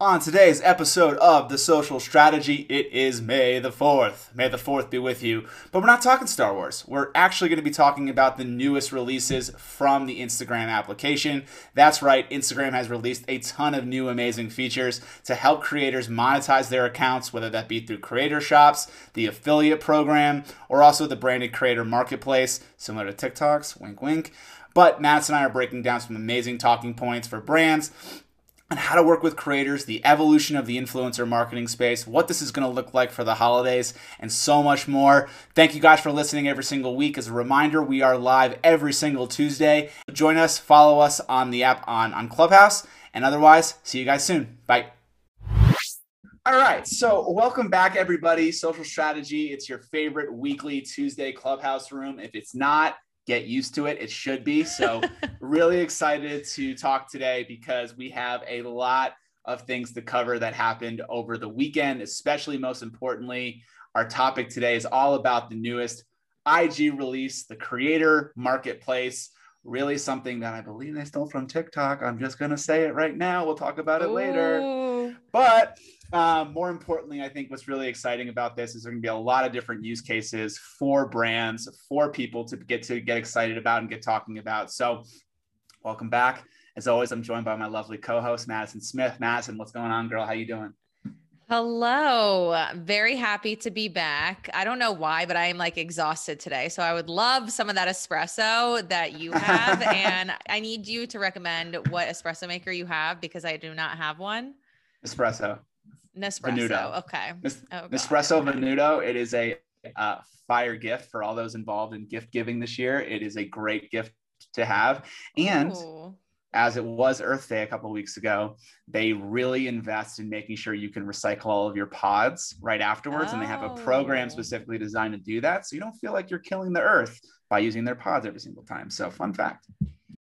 On today's episode of The Social Strategy, it is May the 4th. May the 4th be with you. But we're not talking Star Wars. We're actually going to be talking about the newest releases from the Instagram application. That's right, Instagram has released a ton of new amazing features to help creators monetize their accounts, whether that be through creator shops, the affiliate program, or also the branded creator marketplace, similar to TikTok's, wink wink. But Matt and I are breaking down some amazing talking points for brands and how to work with creators, the evolution of the influencer marketing space, what this is going to look like for the holidays, and so much more. Thank you guys for listening every single week. As a reminder, we are live every single Tuesday. Join us, follow us on the app on, on Clubhouse, and otherwise, see you guys soon. Bye. All right, so welcome back, everybody. Social Strategy, it's your favorite weekly Tuesday Clubhouse room. If it's not, get used to it. It should be. So, really excited to talk today because we have a lot of things to cover that happened over the weekend, especially most importantly, our topic today is all about the newest IG release, the creator marketplace. Really, something that I believe they stole from TikTok. I'm just going to say it right now. We'll talk about it Ooh. later. But um, more importantly, I think what's really exciting about this is there going to be a lot of different use cases for brands, for people to get to get excited about and get talking about. So, welcome back. As always, I'm joined by my lovely co-host Madison Smith. Madison, what's going on, girl? How you doing? Hello. Very happy to be back. I don't know why, but I am like exhausted today. So I would love some of that espresso that you have. and I need you to recommend what espresso maker you have because I do not have one. Espresso. Nespresso. Vertuo. Okay. Nes- oh, Nespresso Vertuo. It is a uh, fire gift for all those involved in gift giving this year. It is a great gift to have. And Ooh. as it was Earth Day a couple weeks ago, they really invest in making sure you can recycle all of your pods right afterwards. Oh. And they have a program oh. specifically designed to do that. So you don't feel like you're killing the earth by using their pods every single time. So, fun fact.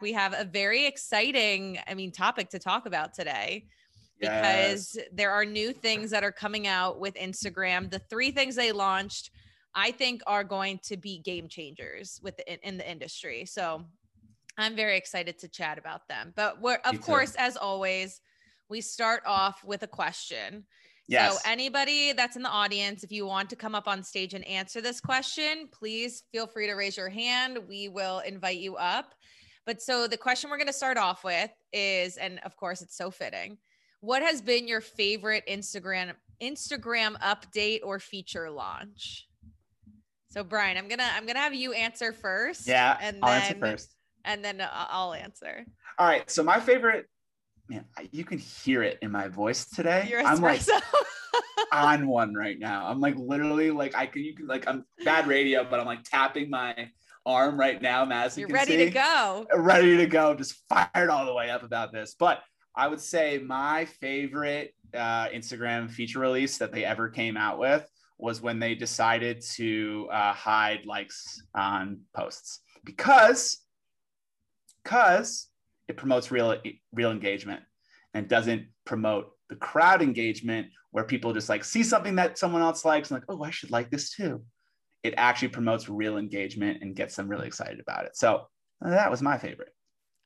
We have a very exciting, I mean, topic to talk about today because yes. there are new things that are coming out with Instagram. The three things they launched, I think, are going to be game changers with the, in the industry. So I'm very excited to chat about them. But we're, of course, as always, we start off with a question. Yes. So anybody that's in the audience, if you want to come up on stage and answer this question, please feel free to raise your hand. We will invite you up. But so the question we're going to start off with is, and of course, it's so fitting what has been your favorite Instagram Instagram update or feature launch? So Brian, I'm gonna I'm gonna have you answer first. Yeah, and I'll then, answer first, and then uh, I'll answer. All right. So my favorite, man, you can hear it in my voice today. I'm like on one right now. I'm like literally like I can you can like I'm bad radio, but I'm like tapping my arm right now, Madison. You're ready see. to go. Ready to go. Just fired all the way up about this, but I would say my favorite uh, Instagram feature release that they ever came out with was when they decided to uh, hide likes on posts because because it promotes real real engagement and doesn't promote the crowd engagement where people just like see something that someone else likes and like oh I should like this too. It actually promotes real engagement and gets them really excited about it. So that was my favorite.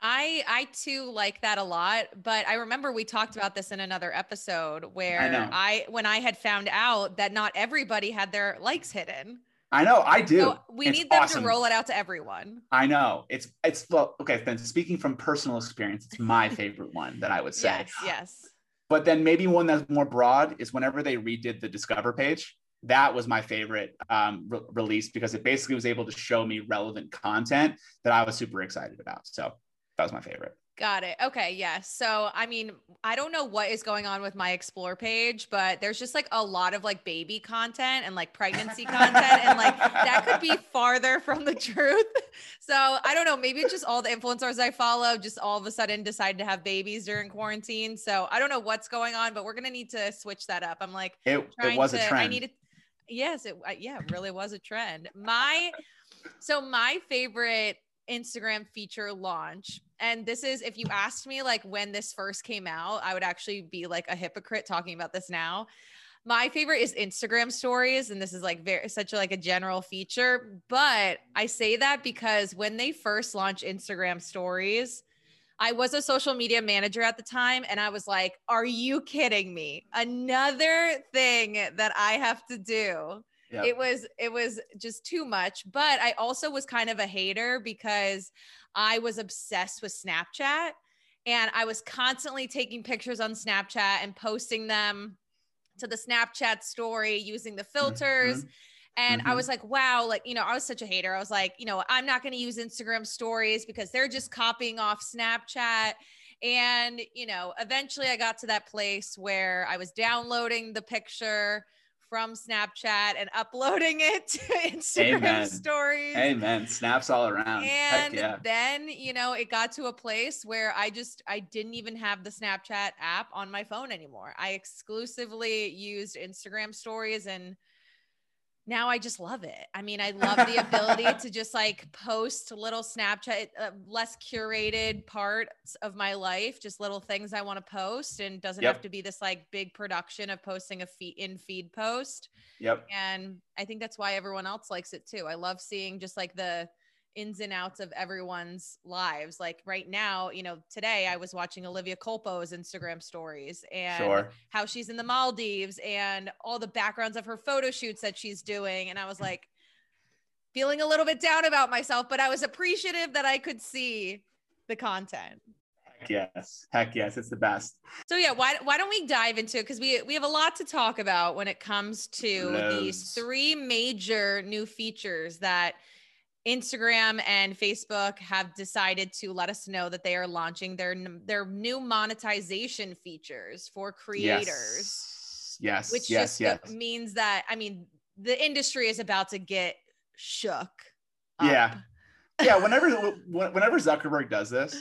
I I too like that a lot, but I remember we talked about this in another episode where I, I when I had found out that not everybody had their likes hidden. I know, I do. So we it's need them awesome. to roll it out to everyone. I know. It's it's well, okay, then speaking from personal experience, it's my favorite one that I would say. Yes, yes. But then maybe one that's more broad is whenever they redid the discover page that was my favorite um, re- release because it basically was able to show me relevant content that I was super excited about. So that was my favorite. Got it. Okay. Yeah. So, I mean, I don't know what is going on with my explore page, but there's just like a lot of like baby content and like pregnancy content. And like that could be farther from the truth. So, I don't know. Maybe it's just all the influencers I follow just all of a sudden decided to have babies during quarantine. So, I don't know what's going on, but we're going to need to switch that up. I'm like, it, it was to, a trend. I needed, yes, it, yeah, it really was a trend. My, so my favorite Instagram feature launch. And this is, if you asked me like when this first came out, I would actually be like a hypocrite talking about this now. My favorite is Instagram stories, and this is like very such a, like a general feature. But I say that because when they first launched Instagram stories, I was a social media manager at the time, and I was like, Are you kidding me? Another thing that I have to do. Yep. It was it was just too much. But I also was kind of a hater because I was obsessed with Snapchat and I was constantly taking pictures on Snapchat and posting them to the Snapchat story using the filters. Mm-hmm. And mm-hmm. I was like, wow, like, you know, I was such a hater. I was like, you know, I'm not going to use Instagram stories because they're just copying off Snapchat. And, you know, eventually I got to that place where I was downloading the picture from Snapchat and uploading it to Instagram Amen. stories. Amen. Snaps all around. And yeah. then, you know, it got to a place where I just I didn't even have the Snapchat app on my phone anymore. I exclusively used Instagram stories and now I just love it. I mean, I love the ability to just like post little Snapchat, uh, less curated parts of my life, just little things I want to post, and doesn't yep. have to be this like big production of posting a feed in feed post. Yep. And I think that's why everyone else likes it too. I love seeing just like the ins and outs of everyone's lives. Like right now, you know, today I was watching Olivia Culpo's Instagram stories and sure. how she's in the Maldives and all the backgrounds of her photo shoots that she's doing. And I was like, feeling a little bit down about myself, but I was appreciative that I could see the content. Heck yes. Heck yes. It's the best. So yeah, why, why don't we dive into it? Because we we have a lot to talk about when it comes to Loads. these three major new features that Instagram and Facebook have decided to let us know that they are launching their their new monetization features for creators. Yes. Yes. Which yes, just uh, yes. means that I mean the industry is about to get shook. Up. Yeah. Yeah, whenever whenever Zuckerberg does this,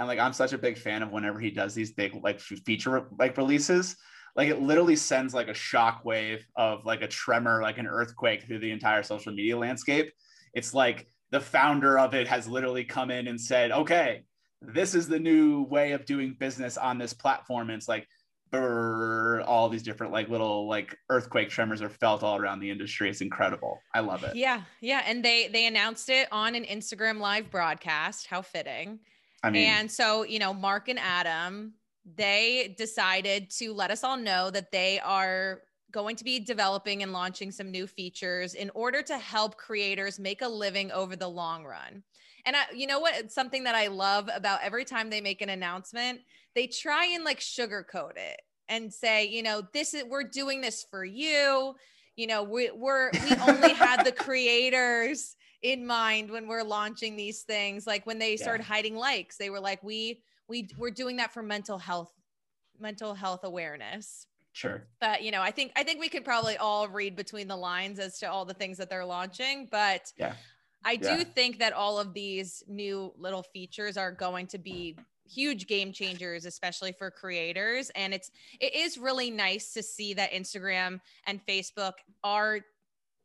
and like I'm such a big fan of whenever he does these big like feature like releases, like it literally sends like a shock wave of like a tremor, like an earthquake through the entire social media landscape it's like the founder of it has literally come in and said, okay, this is the new way of doing business on this platform. And it's like, brr, all these different like little like earthquake tremors are felt all around the industry. It's incredible. I love it. Yeah. Yeah. And they they announced it on an Instagram live broadcast. How fitting. I mean, and so, you know, Mark and Adam, they decided to let us all know that they are going to be developing and launching some new features in order to help creators make a living over the long run. And I, you know what? It's something that I love about every time they make an announcement, they try and like sugarcoat it and say, you know, this is we're doing this for you. You know, we, we're we only had the creators in mind when we're launching these things. Like when they yeah. started hiding likes, they were like, we we we're doing that for mental health, mental health awareness. Sure. But you know, I think I think we could probably all read between the lines as to all the things that they're launching. But yeah. I do yeah. think that all of these new little features are going to be huge game changers especially for creators and it's it is really nice to see that Instagram and Facebook are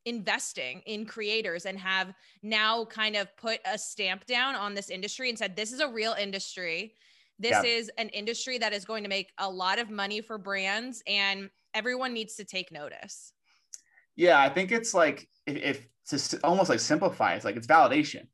investing in creators and have now kind of put a stamp down on this industry and said this is a real industry this yeah. is an industry that is going to make a lot of money for brands, and everyone needs to take notice. Yeah, I think it's like if, if to almost like simplify, it's like it's validation.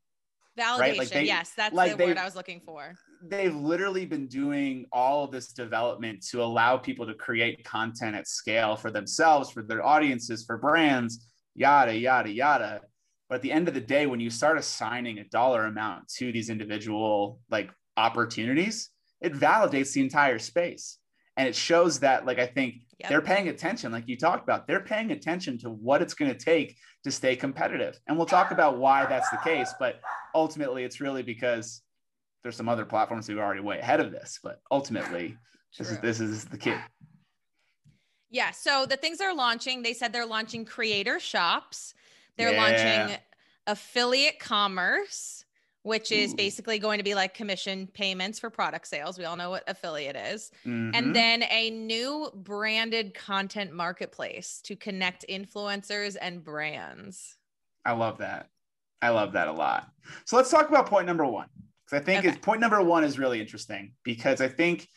Validation, right? like they, yes, that's like the word I was looking for. They've literally been doing all of this development to allow people to create content at scale for themselves, for their audiences, for brands, yada, yada, yada. But at the end of the day, when you start assigning a dollar amount to these individual like opportunities, it validates the entire space. And it shows that like i think yep. they're paying attention like you talked about they're paying attention to what it's going to take to stay competitive. And we'll talk about why that's the case but ultimately it's really because there's some other platforms who are already way ahead of this but ultimately this is this is the key. Yeah so the things they're launching they said they're launching creator shops. They're yeah. launching affiliate commerce which is Ooh. basically going to be like commission payments for product sales. We all know what affiliate is. Mm-hmm. And then a new branded content marketplace to connect influencers and brands. I love that. I love that a lot. So let's talk about point number one. Because I think okay. point number one is really interesting because I think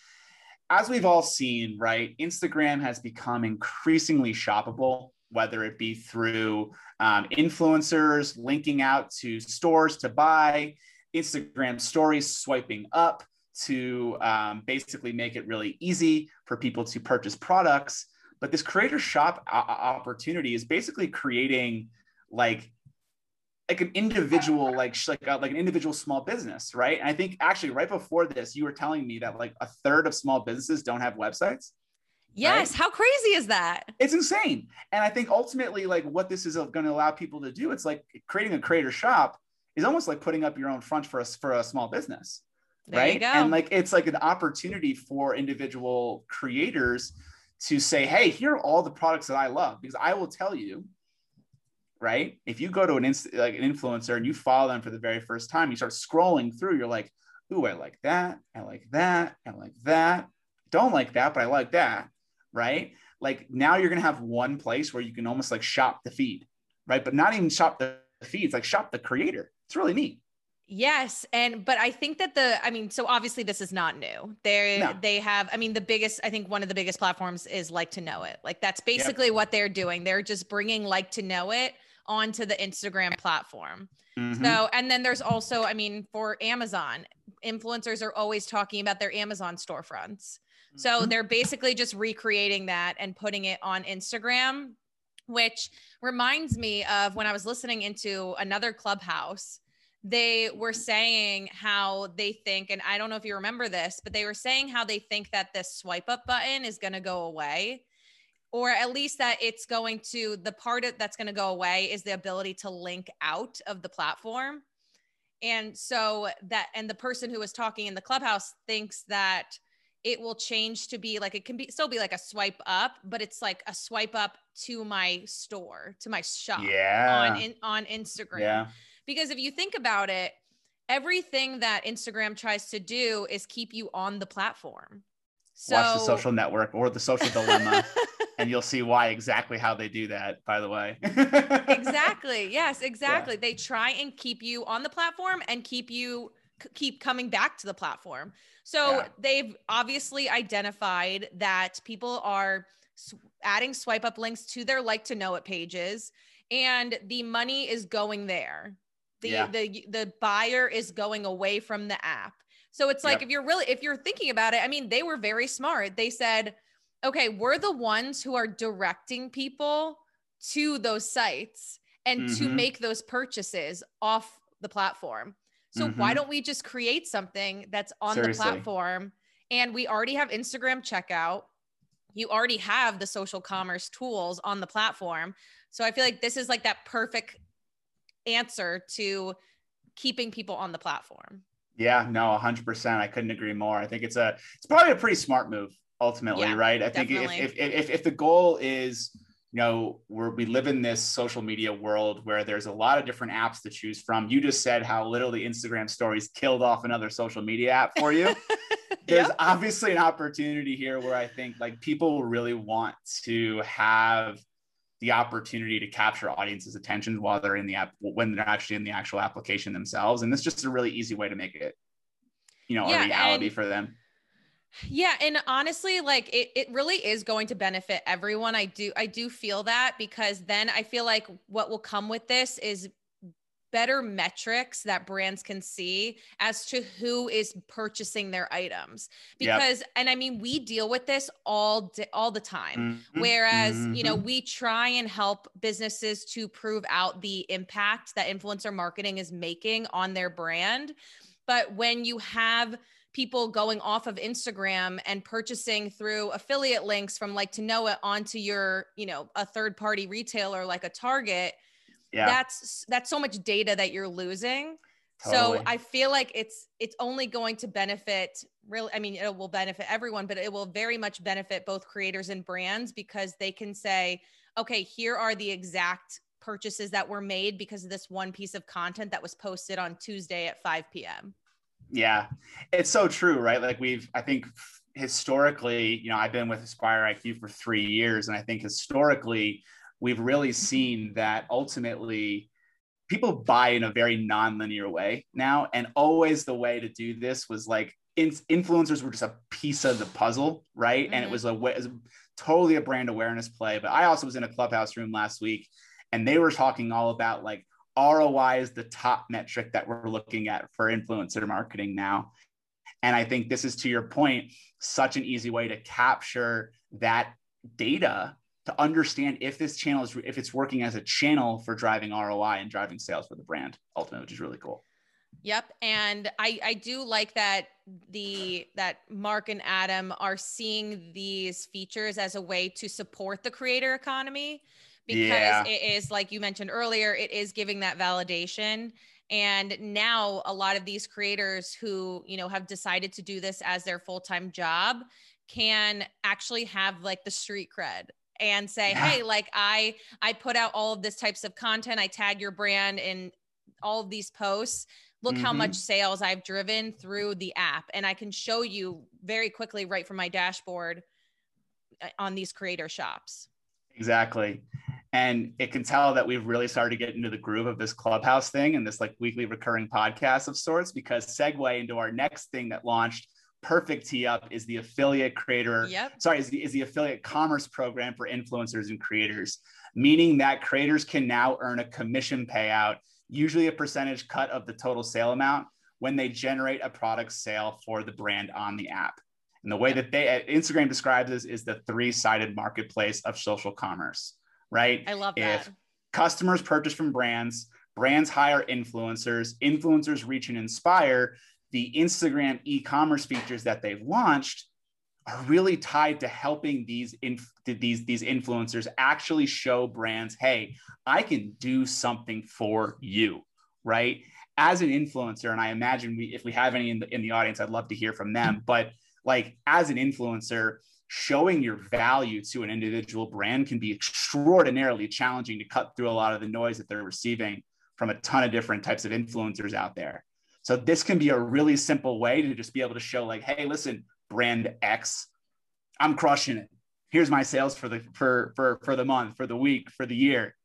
as we've all seen, right, Instagram has become increasingly shoppable whether it be through um, influencers linking out to stores to buy, Instagram stories swiping up to um, basically make it really easy for people to purchase products. But this creator shop opportunity is basically creating like like an individual like like a, like an individual small business right and i think actually right before this you were telling me that like a third of small businesses don't have websites yes right? how crazy is that it's insane and i think ultimately like what this is going to allow people to do it's like creating a creator shop is almost like putting up your own front for us for a small business there right and like it's like an opportunity for individual creators to say hey here are all the products that i love because i will tell you right? If you go to an inst- like an influencer and you follow them for the very first time, you start scrolling through, you're like, ooh, I like that, I like that, I like that. Don't like that, but I like that, right? Like now you're gonna have one place where you can almost like shop the feed, right? But not even shop the feeds, like shop the creator. It's really neat. Yes, and but I think that the I mean, so obviously this is not new. They no. they have I mean the biggest I think one of the biggest platforms is like to know it. Like that's basically yep. what they're doing. They're just bringing like to know it onto the Instagram platform. Mm-hmm. So, and then there's also, I mean, for Amazon, influencers are always talking about their Amazon storefronts. So mm-hmm. they're basically just recreating that and putting it on Instagram, which reminds me of when I was listening into another clubhouse. They were saying how they think, and I don't know if you remember this, but they were saying how they think that this swipe up button is going to go away or at least that it's going to the part of, that's going to go away is the ability to link out of the platform and so that and the person who was talking in the clubhouse thinks that it will change to be like it can be still be like a swipe up but it's like a swipe up to my store to my shop yeah. on in, on instagram. Yeah. because if you think about it everything that instagram tries to do is keep you on the platform. So watch the social network or the social dilemma and you'll see why exactly how they do that by the way. Exactly. Yes exactly. Yeah. they try and keep you on the platform and keep you keep coming back to the platform so yeah. they've obviously identified that people are adding swipe up links to their like to know it pages and the money is going there the yeah. the the buyer is going away from the app so it's like yep. if you're really if you're thinking about it i mean they were very smart they said okay, we're the ones who are directing people to those sites and mm-hmm. to make those purchases off the platform. So mm-hmm. why don't we just create something that's on Seriously. the platform and we already have Instagram checkout. You already have the social commerce tools on the platform. So I feel like this is like that perfect answer to keeping people on the platform. Yeah, no, 100%. I couldn't agree more. I think it's a it's probably a pretty smart move ultimately, yeah, right? I think if, if, if, if the goal is, you know, where we live in this social media world where there's a lot of different apps to choose from. You just said how literally Instagram stories killed off another social media app for you. there's yep. obviously an opportunity here where I think like people really want to have the opportunity to capture audiences' attention while they're in the app when they're actually in the actual application themselves. And this is just a really easy way to make it, you know, yeah, a reality for them. Yeah, and honestly, like it, it really is going to benefit everyone. I do I do feel that because then I feel like what will come with this is better metrics that brands can see as to who is purchasing their items because yep. and i mean we deal with this all di- all the time mm-hmm. whereas mm-hmm. you know mm-hmm. we try and help businesses to prove out the impact that influencer marketing is making on their brand but when you have people going off of Instagram and purchasing through affiliate links from like to know it onto your, you know, a third party retailer like a Target. Yeah. That's that's so much data that you're losing. Totally. So I feel like it's it's only going to benefit really I mean it will benefit everyone but it will very much benefit both creators and brands because they can say okay here are the exact purchases that were made because of this one piece of content that was posted on Tuesday at 5 p.m. Yeah, it's so true, right? Like we've, I think historically, you know, I've been with Aspire IQ for three years, and I think historically, we've really seen that ultimately people buy in a very non-linear way now, and always the way to do this was like in, influencers were just a piece of the puzzle, right? Mm-hmm. And it mm-hmm. was a way, it was totally a brand awareness play. But I also was in a clubhouse room last week, and they were talking all about like ROI is the top metric that we're looking at for influencer marketing now. And I think this is to your point, such an easy way to capture that data to understand if this channel is if it's working as a channel for driving ROI and driving sales for the brand ultimately, which is really cool. Yep, and I I do like that the that Mark and Adam are seeing these features as a way to support the creator economy because yeah. it is like you mentioned earlier, it is giving that validation and now a lot of these creators who you know have decided to do this as their full-time job can actually have like the street cred and say yeah. hey like i i put out all of this types of content i tag your brand in all of these posts look mm-hmm. how much sales i've driven through the app and i can show you very quickly right from my dashboard uh, on these creator shops exactly and it can tell that we've really started to get into the groove of this clubhouse thing and this like weekly recurring podcast of sorts because segue into our next thing that launched perfect tee up is the affiliate creator yep. sorry is the, is the affiliate commerce program for influencers and creators meaning that creators can now earn a commission payout usually a percentage cut of the total sale amount when they generate a product sale for the brand on the app. And the way that they uh, instagram describes this is the three-sided marketplace of social commerce right i love that if customers purchase from brands brands hire influencers influencers reach and inspire the Instagram e-commerce features that they've launched are really tied to helping these inf- these these influencers actually show brands, hey, I can do something for you, right? As an influencer, and I imagine we, if we have any in the in the audience, I'd love to hear from them. But like as an influencer, showing your value to an individual brand can be extraordinarily challenging to cut through a lot of the noise that they're receiving from a ton of different types of influencers out there. So this can be a really simple way to just be able to show like, hey, listen, brand X, I'm crushing it. Here's my sales for the for for for the month, for the week, for the year.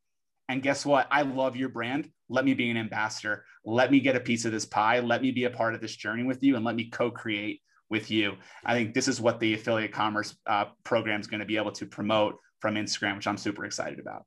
And guess what? I love your brand. Let me be an ambassador. Let me get a piece of this pie. Let me be a part of this journey with you and let me co-create with you. I think this is what the affiliate commerce uh, program is going to be able to promote from Instagram, which I'm super excited about.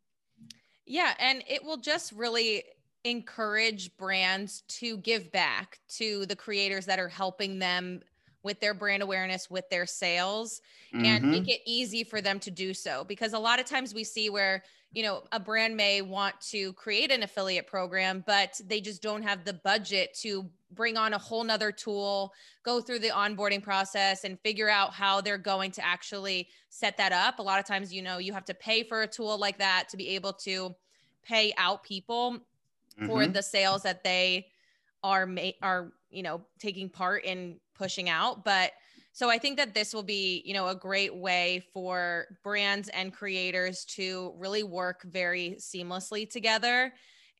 Yeah, and it will just really encourage brands to give back to the creators that are helping them with their brand awareness with their sales mm-hmm. and make it easy for them to do so because a lot of times we see where you know a brand may want to create an affiliate program but they just don't have the budget to bring on a whole nother tool go through the onboarding process and figure out how they're going to actually set that up a lot of times you know you have to pay for a tool like that to be able to pay out people mm-hmm. for the sales that they are ma- are you know taking part in pushing out but so i think that this will be you know a great way for brands and creators to really work very seamlessly together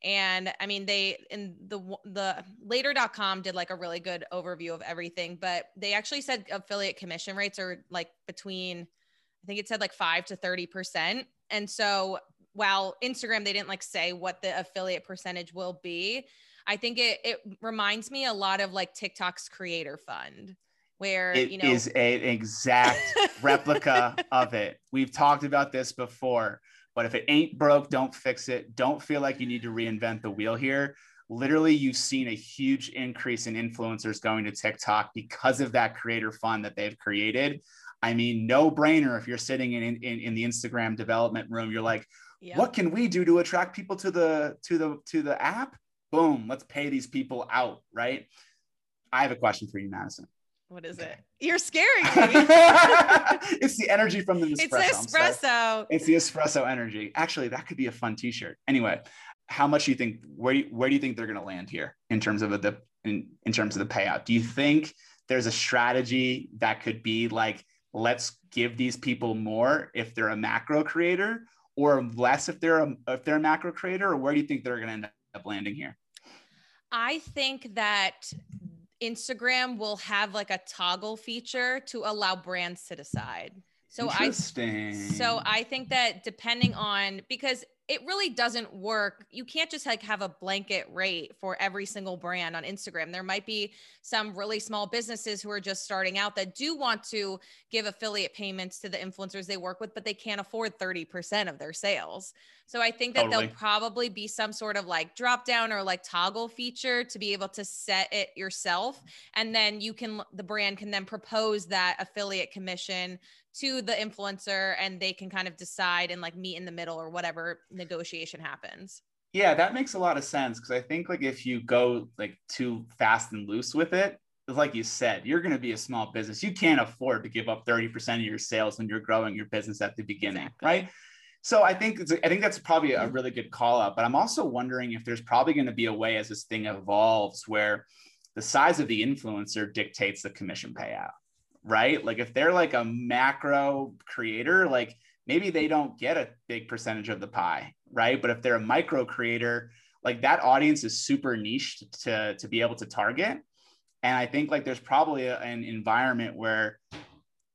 and i mean they in the the later.com did like a really good overview of everything but they actually said affiliate commission rates are like between i think it said like 5 to 30 percent and so while Instagram, they didn't like say what the affiliate percentage will be. I think it, it reminds me a lot of like TikTok's creator fund where it you know is an exact replica of it. We've talked about this before, but if it ain't broke, don't fix it. Don't feel like you need to reinvent the wheel here. Literally, you've seen a huge increase in influencers going to TikTok because of that creator fund that they've created. I mean, no brainer. If you're sitting in, in, in the Instagram development room, you're like, Yep. What can we do to attract people to the to the to the app? Boom, let's pay these people out, right? I have a question for you, Madison. What is it? You're scaring me. it's the energy from the espresso. It's the espresso. It's the espresso energy. Actually, that could be a fun T-shirt. Anyway, how much do you think? Where do where do you think they're going to land here in terms of the in, in terms of the payout? Do you think there's a strategy that could be like, let's give these people more if they're a macro creator, or less if they're a, if they're a macro creator, or where do you think they're going to end up landing here? I think that Instagram will have like a toggle feature to allow brands to decide. So I so I think that depending on because it really doesn't work. You can't just like have a blanket rate for every single brand on Instagram. There might be some really small businesses who are just starting out that do want to give affiliate payments to the influencers they work with, but they can't afford 30% of their sales. So I think that totally. there'll probably be some sort of like drop down or like toggle feature to be able to set it yourself. And then you can, the brand can then propose that affiliate commission to the influencer and they can kind of decide and like meet in the middle or whatever negotiation happens. Yeah, that makes a lot of sense because I think like if you go like too fast and loose with it, like you said, you're going to be a small business. You can't afford to give up 30% of your sales when you're growing your business at the beginning, exactly. right? So I think I think that's probably a really good call out. But I'm also wondering if there's probably going to be a way as this thing evolves where the size of the influencer dictates the commission payout, right? Like if they're like a macro creator, like maybe they don't get a big percentage of the pie, right? But if they're a micro creator, like that audience is super niche to to be able to target. And I think like there's probably a, an environment where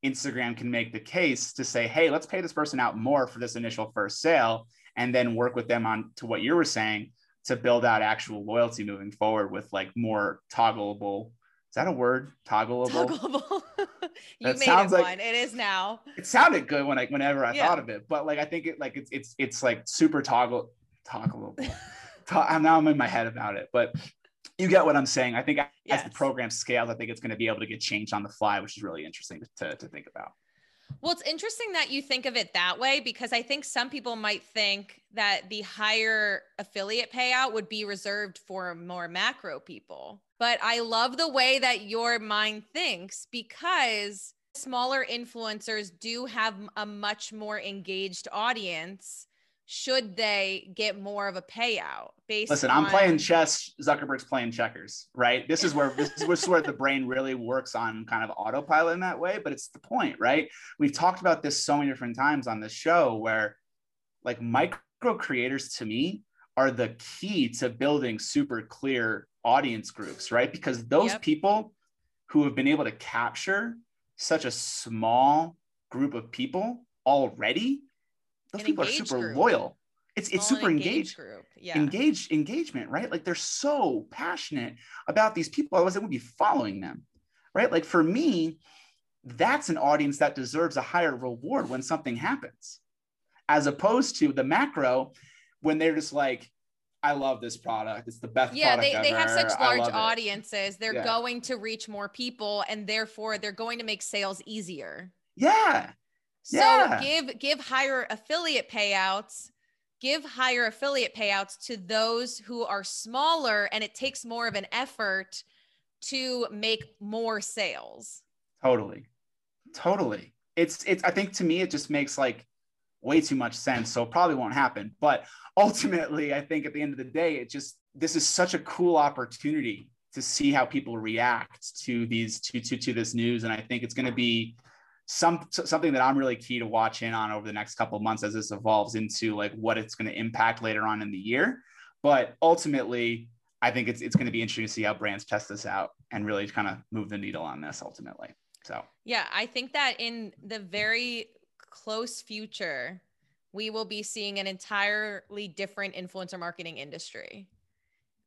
Instagram can make the case to say, hey, let's pay this person out more for this initial first sale and then work with them on to what you were saying to build out actual loyalty moving forward with like more toggleable. Is that a word? Toggleable. Toggleable. you that made sounds it like, one. It is now. It sounded good when I whenever I yeah. thought of it, but like I think it like it's it's it's like super toggle toggleable. now I'm in my head about it, but you get what I'm saying. I think yes. as the program scales, I think it's going to be able to get changed on the fly, which is really interesting to, to think about. Well, it's interesting that you think of it that way because I think some people might think that the higher affiliate payout would be reserved for more macro people. But I love the way that your mind thinks because smaller influencers do have a much more engaged audience should they get more of a payout based listen on... i'm playing chess zuckerberg's playing checkers right? This is where this is where the brain really works on kind of autopilot in that way but it's the point right? We've talked about this so many different times on this show where like micro creators to me are the key to building super clear audience groups right because those yep. people who have been able to capture such a small group of people already those people are super group. loyal. It's it's super engaged. Group. Yeah. Engaged engagement, right? Like they're so passionate about these people. Otherwise, they would be following them, right? Like for me, that's an audience that deserves a higher reward when something happens, as opposed to the macro when they're just like, I love this product. It's the best. Yeah, they, they have such large audiences. They're yeah. going to reach more people, and therefore they're going to make sales easier. Yeah, so yeah. give give higher affiliate payouts, give higher affiliate payouts to those who are smaller and it takes more of an effort to make more sales. Totally. Totally. It's it's I think to me it just makes like way too much sense. So probably won't happen. But ultimately, I think at the end of the day, it just this is such a cool opportunity to see how people react to these to to to this news. And I think it's going to be some something that I'm really key to watch in on over the next couple of months as this evolves into like what it's going to impact later on in the year. But ultimately, I think it's it's going to be interesting to see how brands test this out and really kind of move the needle on this ultimately. So yeah, I think that in the very close future, we will be seeing an entirely different influencer marketing industry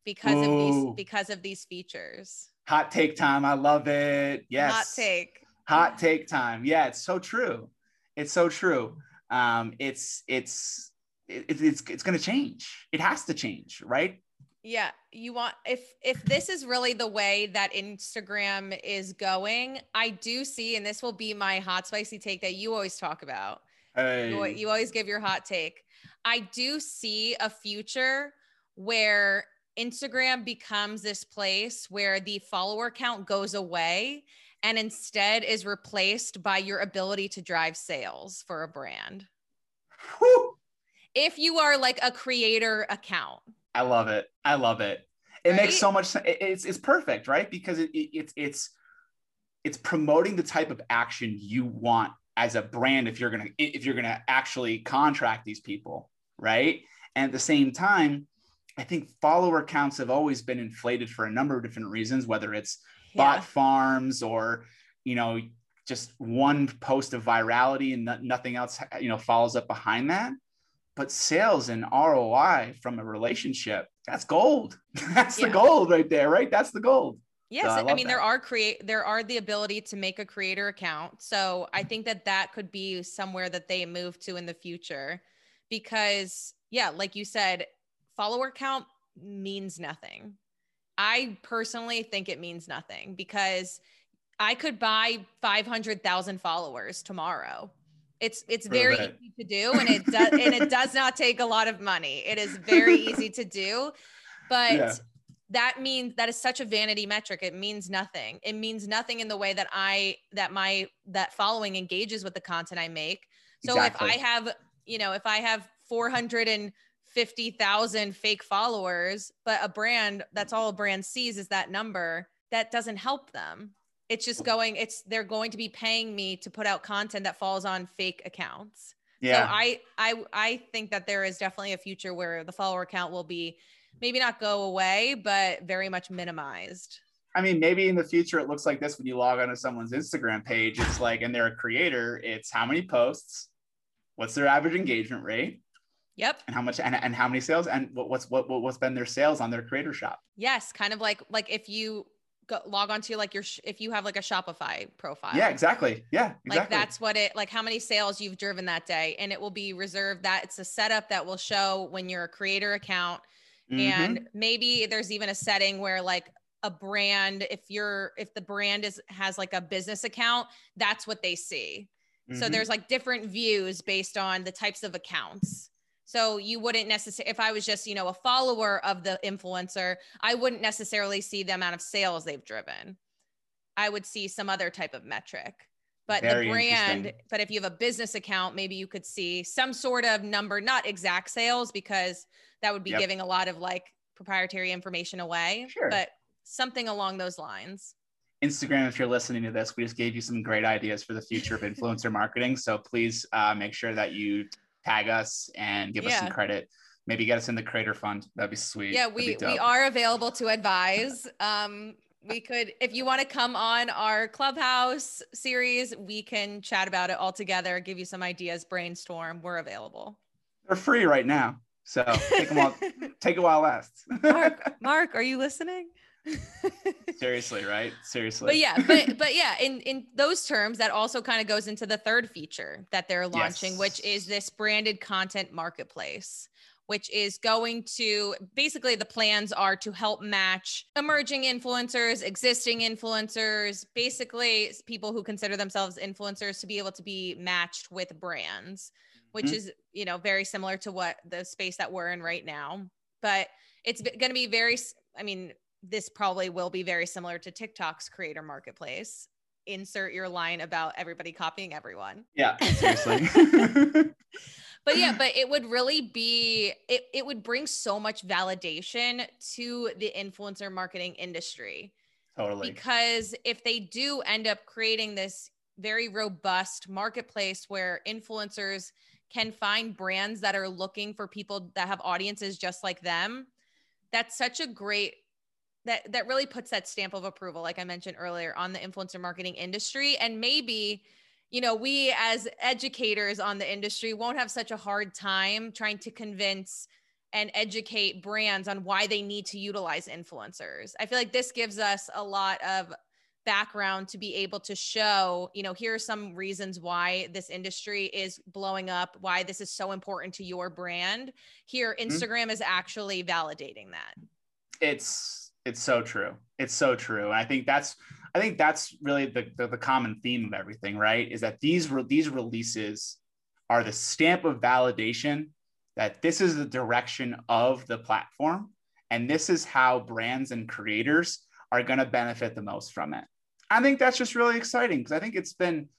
because Ooh. of these because of these features. Hot take time. I love it. Yes. Hot take hot take time yeah it's so true it's so true um it's it's it, it's it's going to change it has to change right yeah you want if if this is really the way that instagram is going i do see and this will be my hot spicy take that you always talk about hey. you, you always give your hot take i do see a future where instagram becomes this place where the follower count goes away and instead is replaced by your ability to drive sales for a brand. Whew. If you are like a creator account. I love it. I love it. It right? makes so much sense. It's, it's perfect, right? Because it, it, it's, it's, it's promoting the type of action you want as a brand if you're going to if you're to actually contract these people right and at the same time i think follower counts have always been inflated for a number of different reasons whether it's bot farms or you know just one post of virality and nothing else you know follows up behind that but sales and ROI from a relationship, that's gold. That's yeah. the gold right there, right? That's the gold. Yes, so I, I, mean that. there are create there are the ability to make a creator account. So I think that that could be somewhere that they move to in the future because yeah, like you said, follower count means nothing. I personally think it means nothing because I could buy 500,000 followers tomorrow. It's it's very easy to do and it does and it does not take a lot of money. It is very easy to do. But yeah. that means that is such a vanity metric. It means nothing. It means nothing in the way that I that my that following engages with the content I make. So exactly. if I have, you know, if I have 450,000 fake followers, but a brand that's all a brand sees is that number, that doesn't help them it's just going it's they're going to be paying me to put out content that falls on fake accounts yeah so i i i think that there is definitely a future where the follower count will be maybe not go away but very much minimized i mean maybe in the future it looks like this when you log onto someone's instagram page it's like and they're a creator it's how many posts what's their average engagement rate Yep. And how much and, and how many sales and what, what's what what's been their sales on their creator shop? Yes, kind of like like if you go, log onto like your sh- if you have like a Shopify profile. Yeah, exactly. Yeah, exactly. Like that's what it like how many sales you've driven that day and it will be reserved that it's a setup that will show when you're a creator account mm-hmm. and maybe there's even a setting where like a brand if you're if the brand is has like a business account, that's what they see. Mm-hmm. So there's like different views based on the types of accounts. So you wouldn't necessarily, if I was just, you know, a follower of the influencer, I wouldn't necessarily see the amount of sales they've driven. I would see some other type of metric. But Very the brand, but if you have a business account, maybe you could see some sort of number, not exact sales, because that would be yep. giving a lot of like proprietary information away, sure. but something along those lines. Instagram, if you're listening to this, we just gave you some great ideas for the future of influencer marketing. So please uh, make sure that you tag us and give yeah. us some credit. Maybe get us in the creator fund. That'd be sweet. Yeah, we we are available to advise. Um, we could, if you want to come on our clubhouse series, we can chat about it all together, give you some ideas, brainstorm. We're available. They're free right now. So take them take it while it lasts. Mark, Mark, are you listening? Seriously, right? Seriously. But yeah, but but yeah, in in those terms, that also kind of goes into the third feature that they're launching, yes. which is this branded content marketplace which is going to basically the plans are to help match emerging influencers, existing influencers, basically people who consider themselves influencers to be able to be matched with brands, which mm-hmm. is, you know, very similar to what the space that we're in right now. But it's going to be very, I mean, this probably will be very similar to TikTok's creator marketplace. Insert your line about everybody copying everyone. Yeah, seriously. but yeah, but it would really be it, it would bring so much validation to the influencer marketing industry. Totally. Because if they do end up creating this very robust marketplace where influencers can find brands that are looking for people that have audiences just like them, that's such a great that that really puts that stamp of approval like i mentioned earlier on the influencer marketing industry and maybe you know we as educators on the industry won't have such a hard time trying to convince and educate brands on why they need to utilize influencers i feel like this gives us a lot of background to be able to show you know here are some reasons why this industry is blowing up why this is so important to your brand here mm-hmm. instagram mm-hmm. is actually validating that it's it's so true. It's so true. And I think that's I think that's really the, the, the common theme of everything, right? Is that these re- these releases are the stamp of validation that this is the direction of the platform and this is how brands and creators are going to benefit the most from it. I think that's just really exciting because I think it's been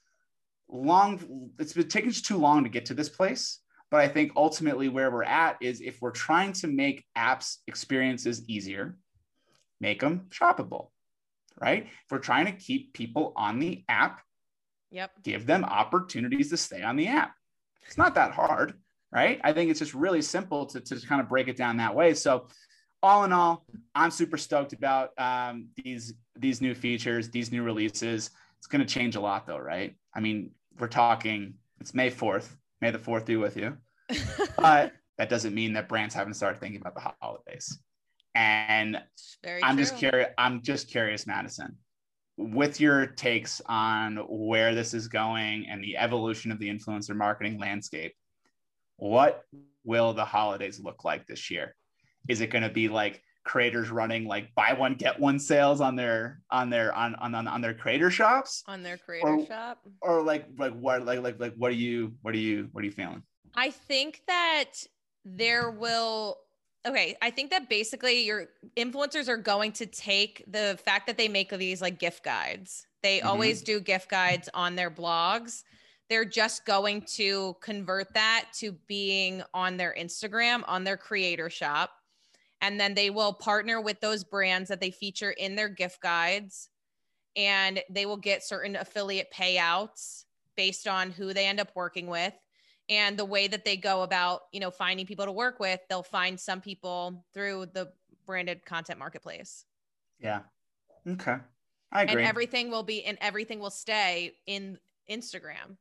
long it's been taking too long to get to this place but i think ultimately where we're at is if we're trying to make apps experiences easier make them shoppable, right? If we're trying to keep people on the app, yep. give them opportunities to stay on the app. It's not that hard, right? I think it's just really simple to, to kind of break it down that way. So all in all, I'm super stoked about um, these these new features, these new releases. It's going to change a lot, though, right? I mean, we're talking. It's May 4th. May the 4th be with you. but that doesn't mean that brands haven't started thinking about the holidays. And I'm true. just curious. I'm just curious, Madison, with your takes on where this is going and the evolution of the influencer marketing landscape. What will the holidays look like this year? Is it going to be like creators running like buy one get one sales on their on their on on on their creator shops on their creator or, shop or like like what like like like what are you what are you what are you feeling i think that there will okay i think that basically your influencers are going to take the fact that they make these like gift guides. They mm-hmm. always do gift guides on their blogs. They're just going to convert that to being on their instagram on their creator shop. And then they will partner with those brands that they feature in their gift guides. And they will get certain affiliate payouts based on who they end up working with and the way that they go about you know finding people to work with they'll find some people through the branded content marketplace. Yeah. Okay. I agree. and everything will be and everything will stay in instagram.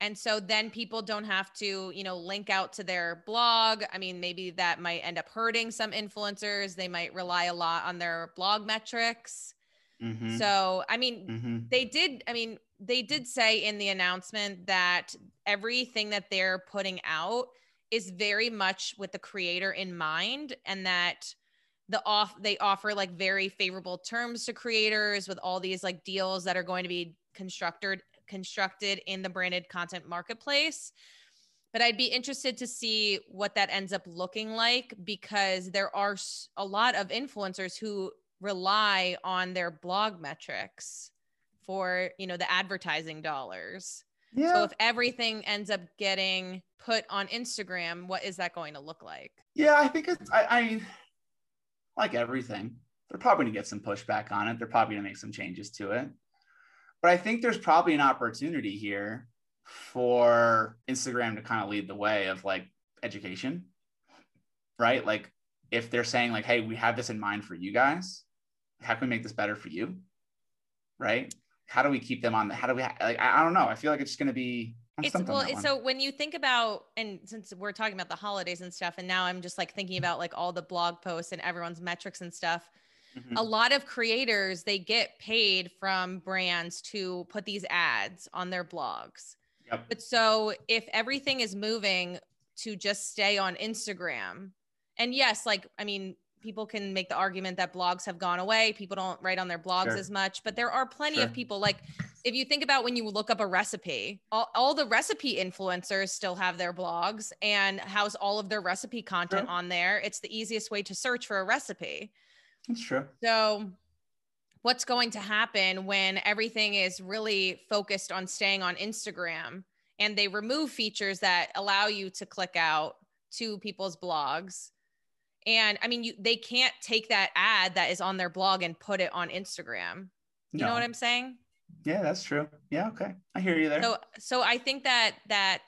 And so then people don't have to you know link out to their blog. I mean maybe that might end up hurting some influencers. They might rely a lot on their blog metrics. Mm-hmm. so i mean mm-hmm. they did i mean they did say in the announcement that everything that they're putting out is very much with the creator in mind and that the off they offer like very favorable terms to creators with all these like deals that are going to be constructed constructed in the branded content marketplace. But I'd be interested to see what that ends up looking like because there are a lot of influencers who rely on their blog metrics for, you know, the advertising dollars. Yeah. So if everything ends up getting put on Instagram, what is that going to look like? Yeah, I think it's I, I like everything. They're probably gonna get some pushback on it. They're probably gonna make some changes to it. But I think there's probably an opportunity here for Instagram to kind of lead the way of like education, right? Like if they're saying like, hey, we have this in mind for you guys, how can we make this better for you? Right? How do we keep them on the, how do we, like, I, I don't know. I feel like it's going to be, it's well so when you think about and since we're talking about the holidays and stuff and now i'm just like thinking about like all the blog posts and everyone's metrics and stuff Mm-hmm. A lot of creators, they get paid from brands to put these ads on their blogs. Yep. But so if everything is moving to just stay on Instagram, and yes, like, I mean, people can make the argument that blogs have gone away. People don't write on their blogs sure. as much, but there are plenty sure. of people like if you think about when you look up a recipe, all, all, the recipe influencers still have their blogs and house all of their recipe content sure. on there. It's the easiest way to search for a recipe. That's true. So, what's going to happen when everything is really focused on staying on Instagram and they remove features that allow you to click out to people's blogs? And I mean, you, they can't take that ad that is on their blog and put it on Instagram. You no. know what I'm saying? Yeah, that's true. Yeah, okay. I hear you there. So so I think that that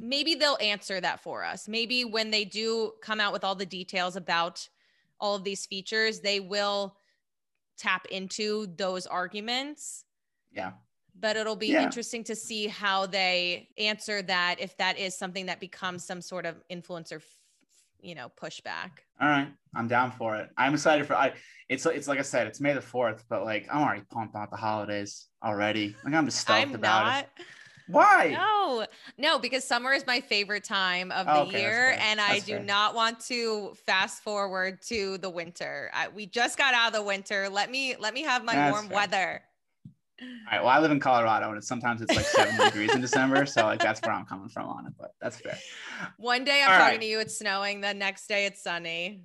maybe they'll answer that for us. Maybe when they do come out with all the details about all of these features, they will tap into those arguments. Yeah. But it'll be yeah. interesting to see how they answer that if that is something that becomes some sort of influencer, you know, pushback. All right, I'm down for it. I'm excited for I. It's it's like I said, it's May the fourth, but like I'm already pumped about the holidays already. Like I'm just stoked I'm about not. it. Why? No, no, because summer is my favorite time of the oh, okay, year, and I do fair. not want to fast forward to the winter. I, we just got out of the winter. Let me let me have my that's warm fair. weather. All right. Well, I live in Colorado, and it's, sometimes it's like 70 degrees in December, so like that's where I'm coming from on it. But that's fair. One day I'm All talking right. to you, it's snowing. The next day it's sunny.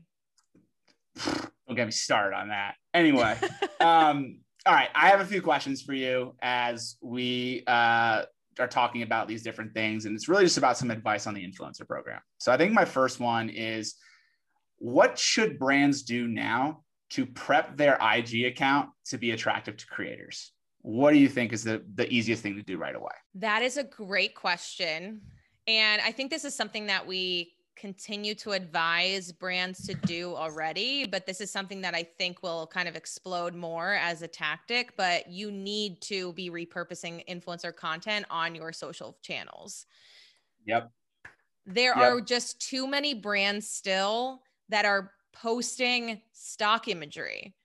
Don't get me started on that. Anyway, um, all right. I have a few questions for you as we uh, are talking about these different things. And it's really just about some advice on the influencer program. So I think my first one is what should brands do now to prep their IG account to be attractive to creators? What do you think is the, the easiest thing to do right away? That is a great question. And I think this is something that we continue to advise brands to do already, but this is something that I think will kind of explode more as a tactic. But you need to be repurposing influencer content on your social channels. Yep. there yep. are just too many brands still that are posting stock imagery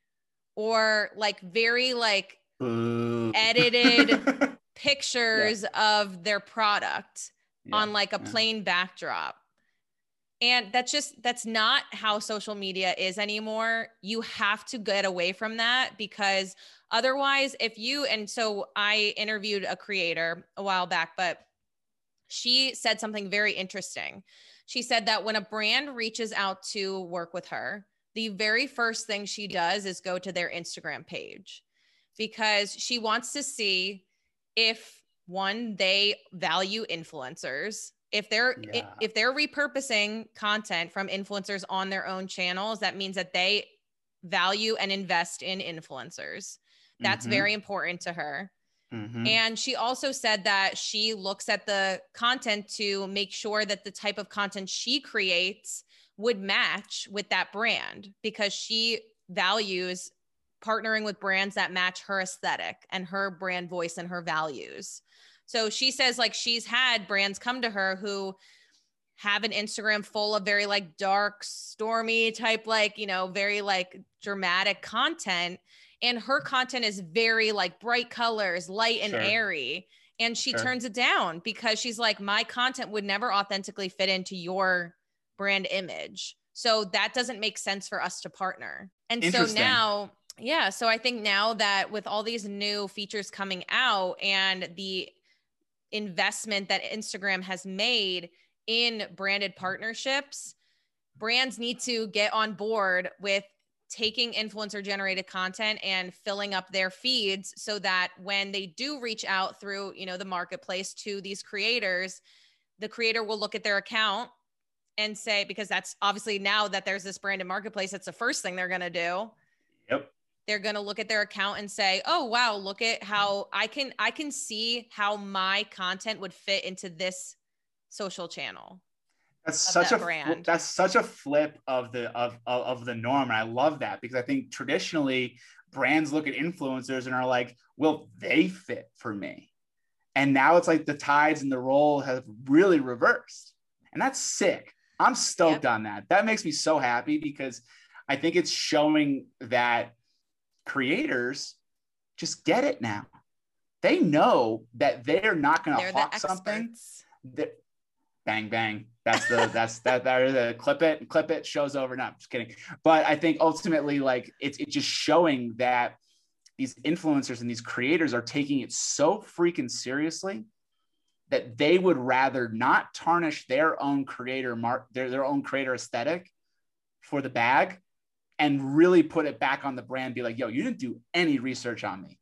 or like very like edited pictures yeah. of their product yeah. on like a plain backdrop. And that's just that's not how social media is anymore. You have to get away from that because otherwise if you and so i interviewed a creator a while back but she said something very interesting. She said that when a brand reaches out to work with her the very first thing she does is go to their instagram page because she wants to see if one they value influencers if they're yeah. if they're repurposing content from influencers on their own channels that means that they value and invest in influencers that's mm-hmm. very important to her mm-hmm. and she also said that she looks at the content to make sure that the type of content she creates would match with that brand because she values partnering with brands that match her aesthetic and her brand voice and her values so she says like she's had brands come to her who have an Instagram full of very like dark, stormy type, like, you know, very like dramatic content. And her content is very like bright colors, light and sure. airy. And she sure. turns it down because she's like, my content would never authentically fit into your brand image. So that doesn't make sense for us to partner. And so now, yeah. So I think now that with all these new features coming out and the investment that Instagram has made in branded partnerships, brands need to get on board with taking influencer generated content and filling up their feeds so that when they do reach out through, you know, the marketplace to these creators, the creator will look at their account and say because that's obviously now that there's this branded marketplace, that's the first thing they're going to do. Yep they're going to look at their account and say oh wow look at how i can i can see how my content would fit into this social channel that's such that a brand. that's such a flip of the of, of of the norm and i love that because i think traditionally brands look at influencers and are like will they fit for me and now it's like the tides and the role have really reversed and that's sick i'm stoked yep. on that that makes me so happy because i think it's showing that creators just get it now. They know that they're not going to hawk something. That, bang bang. That's the that's that that the clip it clip it shows over. No, just kidding. But I think ultimately, like it's it's just showing that these influencers and these creators are taking it so freaking seriously that they would rather not tarnish their own creator mark their, their own creator aesthetic for the bag and really put it back on the brand be like yo you didn't do any research on me.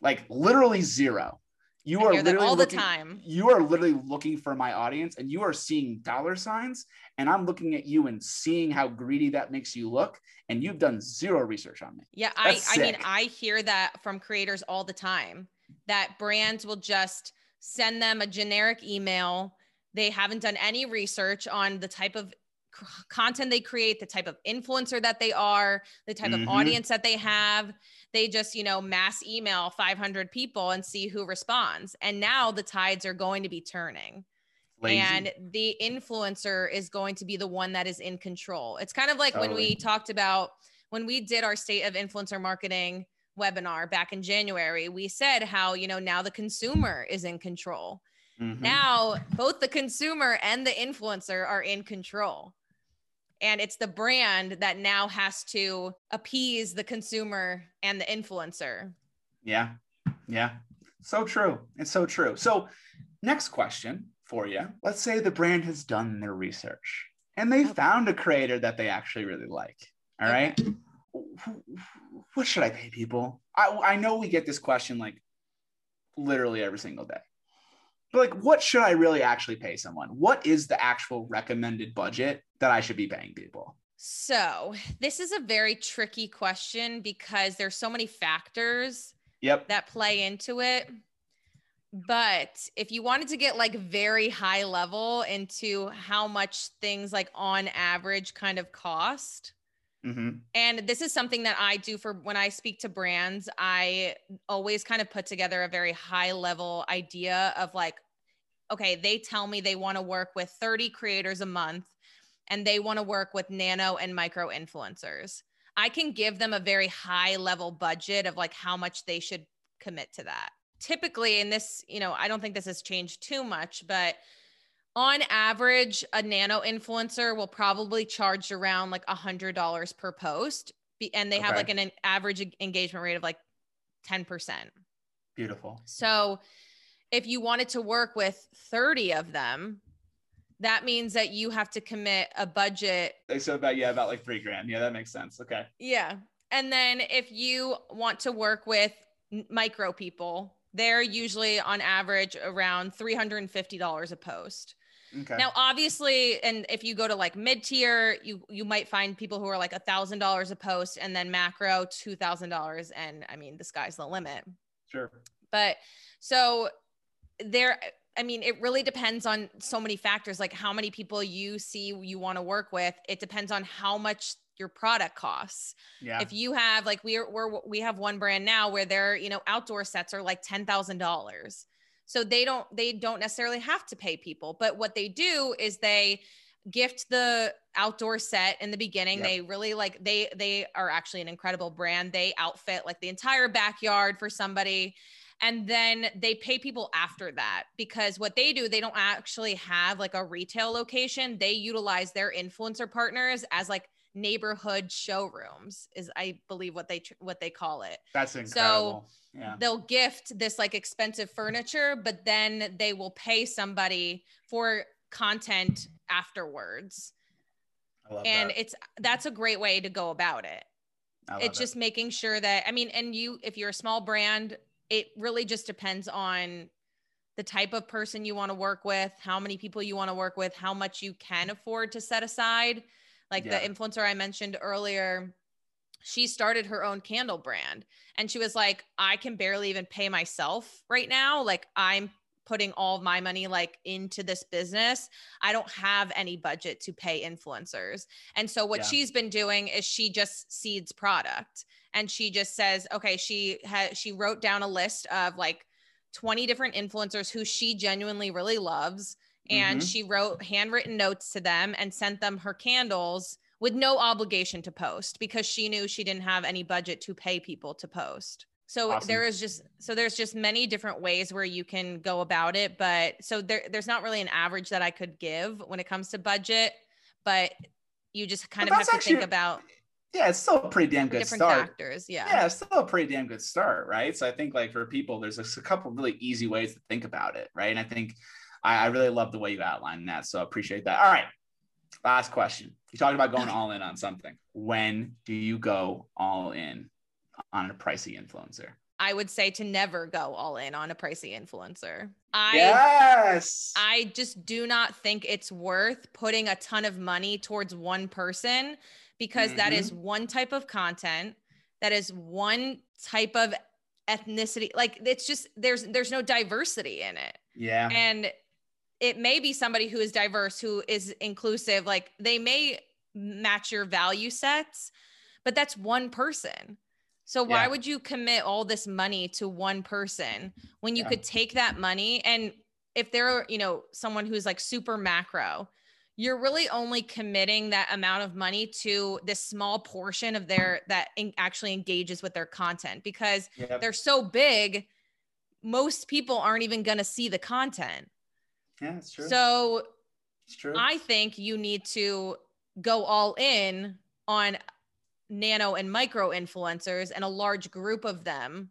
Like literally zero. You are literally all looking, the time. you are literally looking for my audience and you are seeing dollar signs and i'm looking at you and seeing how greedy that makes you look and you've done zero research on me. Yeah i i mean i hear that from creators all the time that brands will just send them a generic email. They haven't done any research on the type of content they create, the type of influencer that they are, the type mm-hmm. of audience that they have. They just, you know, mass email 500 people and see who responds. And now the tides are going to be turning. Lazy. And the influencer is going to be the one that is in control. It's kind of like totally. when we talked about when we did our state of influencer marketing webinar back in January, we said how, you know, now the consumer is in control. Mm-hmm. Now, both the consumer and the influencer are in control and it's the brand that now has to appease the consumer and the influencer. Yeah. Yeah. So true. It's so true. So next question for you. Let's say the brand has done their research and they okay. found a creator that they actually really like. All okay. right? What should i pay people? I, I know we get this question like literally every single day but like what should i really actually pay someone? What is the actual recommended budget that i should be paying people? So this is a very tricky question because there's so many factors yep. that play into it. But if you wanted to get like very high level into how much things like on average kind of cost Mm-hmm. And this is something that I do for when I speak to brands. I always kind of put together a very high level idea of like okay, they tell me they want to work with 30 creators a month and they want to work with nano and micro influencers. I can give them a very high level budget of like how much they should commit to that. Typically, in this, you know, I don't think this has changed too much, but on average, a nano influencer will probably charge around like a hundred dollars per post, and they okay. have like an, an average engagement rate of like ten percent. Beautiful. So, if you wanted to work with thirty of them, that means that you have to commit a budget. So about yeah, about like three grand. Yeah, that makes sense. Okay. Yeah, and then if you want to work with micro people, they're usually on average around three hundred and fifty dollars a post. Okay. Now, obviously, and if you go to like mid tier, you you might find people who are like a thousand dollars a post, and then macro two thousand dollars, and I mean the sky's the limit. Sure. But so there, I mean, it really depends on so many factors, like how many people you see you want to work with. It depends on how much your product costs. Yeah. If you have like we're we're we have one brand now where their you know outdoor sets are like ten thousand dollars so they don't they don't necessarily have to pay people, but what they do is they gift the outdoor set in the beginning. Yep. They really like they they are actually an incredible brand. They outfit like the entire backyard for somebody and then they pay people after that because what they do they don't actually have like a retail location they utilize their influencer partners as like neighborhood showrooms is i believe what they what they call it that's incredible so yeah. they'll gift this like expensive furniture, but then they will pay somebody for content afterwards. and that. it's that's a great way to go about it. It's just making sure that I mean, and you if you're a small brand, it really just depends on the type of person you want to work with, how many people you want to work with, how much you can afford to set aside. Like yeah. the influencer I mentioned earlier, she started her own candle brand and she was like i can barely even pay myself right now like i'm putting all of my money like into this business i don't have any budget to pay influencers and so what yeah. she's been doing is she just seeds product and she just says okay she has she wrote down a list of like 20 different influencers who she genuinely really loves and mm-hmm. she wrote handwritten notes to them and sent them her candles with no obligation to post because she knew she didn't have any budget to pay people to post. So awesome. there is just so there's just many different ways where you can go about it, but so there there's not really an average that I could give when it comes to budget, but you just kind but of have to actually, think about yeah, it's still a pretty damn good different start. Factors, yeah. Yeah, it's still a pretty damn good start, right? So I think like for people, there's a, a couple really easy ways to think about it, right? And I think I, I really love the way you outlined that. So I appreciate that. All right. Last question. You talked about going all in on something. When do you go all in on a pricey influencer? I would say to never go all in on a pricey influencer. I yes. I just do not think it's worth putting a ton of money towards one person because mm-hmm. that is mm-hmm. one type of content, that is one type of ethnicity. Like it's just there's there's no diversity in it. Yeah. And it may be somebody who is diverse, who is inclusive. Like they may match your value sets, but that's one person. So why yeah. would you commit all this money to one person when you yeah. could take that money and if they're, you know, someone who's like super macro, you're really only committing that amount of money to this small portion of their that in, actually engages with their content because yep. they're so big most people aren't even going to see the content yeah, it's true. So it's true. I think you need to go all in on nano and micro influencers and a large group of them.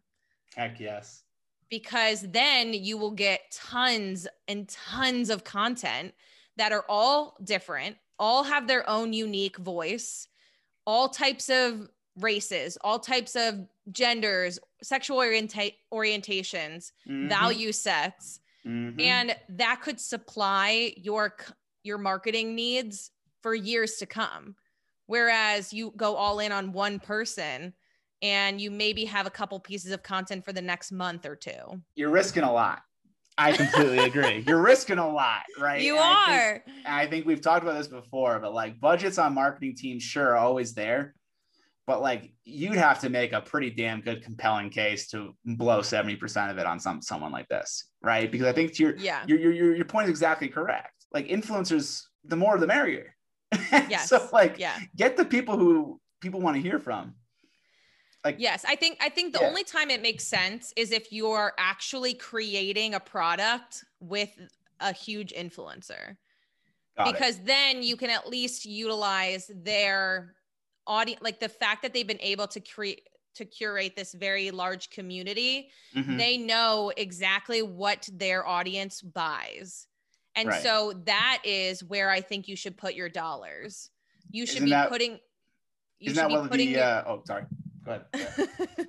Heck yes. Because then you will get tons and tons of content that are all different, all have their own unique voice, all types of races, all types of genders, sexual orienta- orientations, mm-hmm. value sets Mm-hmm. And that could supply your your marketing needs for years to come. Whereas you go all in on one person and you maybe have a couple pieces of content for the next month or two. You're risking a lot. I completely agree. You're risking a lot, right? You and are. I think, I think, we've talked about this before, but like budgets on marketing teams, sure, are always there. But like you'd have to make a pretty damn good compelling case to blow 70% of it on some someone like this right? Because i think your yeah. your your, your point is exactly correct. Like influencers the more the merrier. Yes. so like yeah. get the people who people want to hear from. Like yes i think i think the yeah. only time it makes sense is if you're actually creating a product with a huge influencer. Got because it. then you can at least utilize their audience like the fact that they've been able to create to curate this very large community mm-hmm. they know exactly what their audience buys. And right. so that is where i think you should put your dollars. You should isn't be that, putting you should be putting the, your, uh, oh sorry. Go ahead.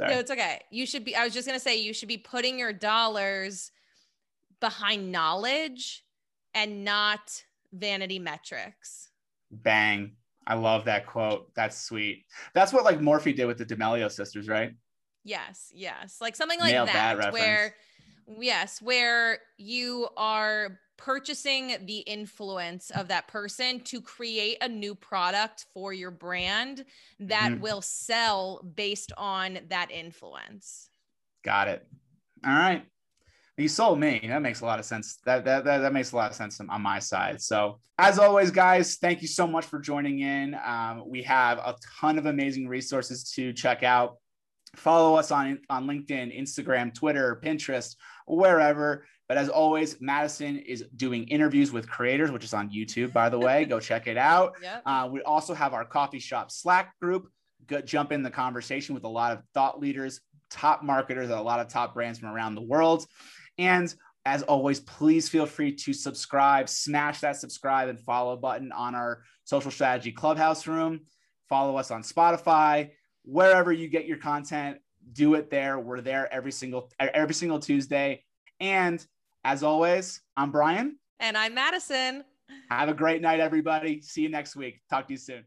No it's okay. You should be i was just going to say you should be putting your dollars behind knowledge and not vanity metrics. Bang I love that quote. That's sweet. That's what like Morphe did with the D'Amelio sisters, right? Yes, yes. Like something like Nailed that, that where yes, where you are purchasing the influence of that person to create a new product for your brand that mm-hmm. will sell based on that influence. Got it. All right you sold me. That makes a lot of sense. That, that, that, that makes a lot of sense on my side. So, as always, guys, thank you so much for joining in. Um, we have a ton of amazing resources to check out. Follow us on, on LinkedIn, Instagram, Twitter, Pinterest, wherever. But as always, Madison is doing interviews with creators, which is on YouTube, by the way. Go check it out. Yep. Uh, we also have our coffee shop Slack group. Go, jump in the conversation with a lot of thought leaders, top marketers at a lot of top brands from around the world. And as always, please feel free to subscribe, smash that subscribe and follow button on our social strategy clubhouse room. Follow us on Spotify, wherever you get your content, do it there. We're there every single every single Tuesday. And as always, I'm Brian. And I'm Madison. Have a great night, everybody. See you next week. Talk to you soon.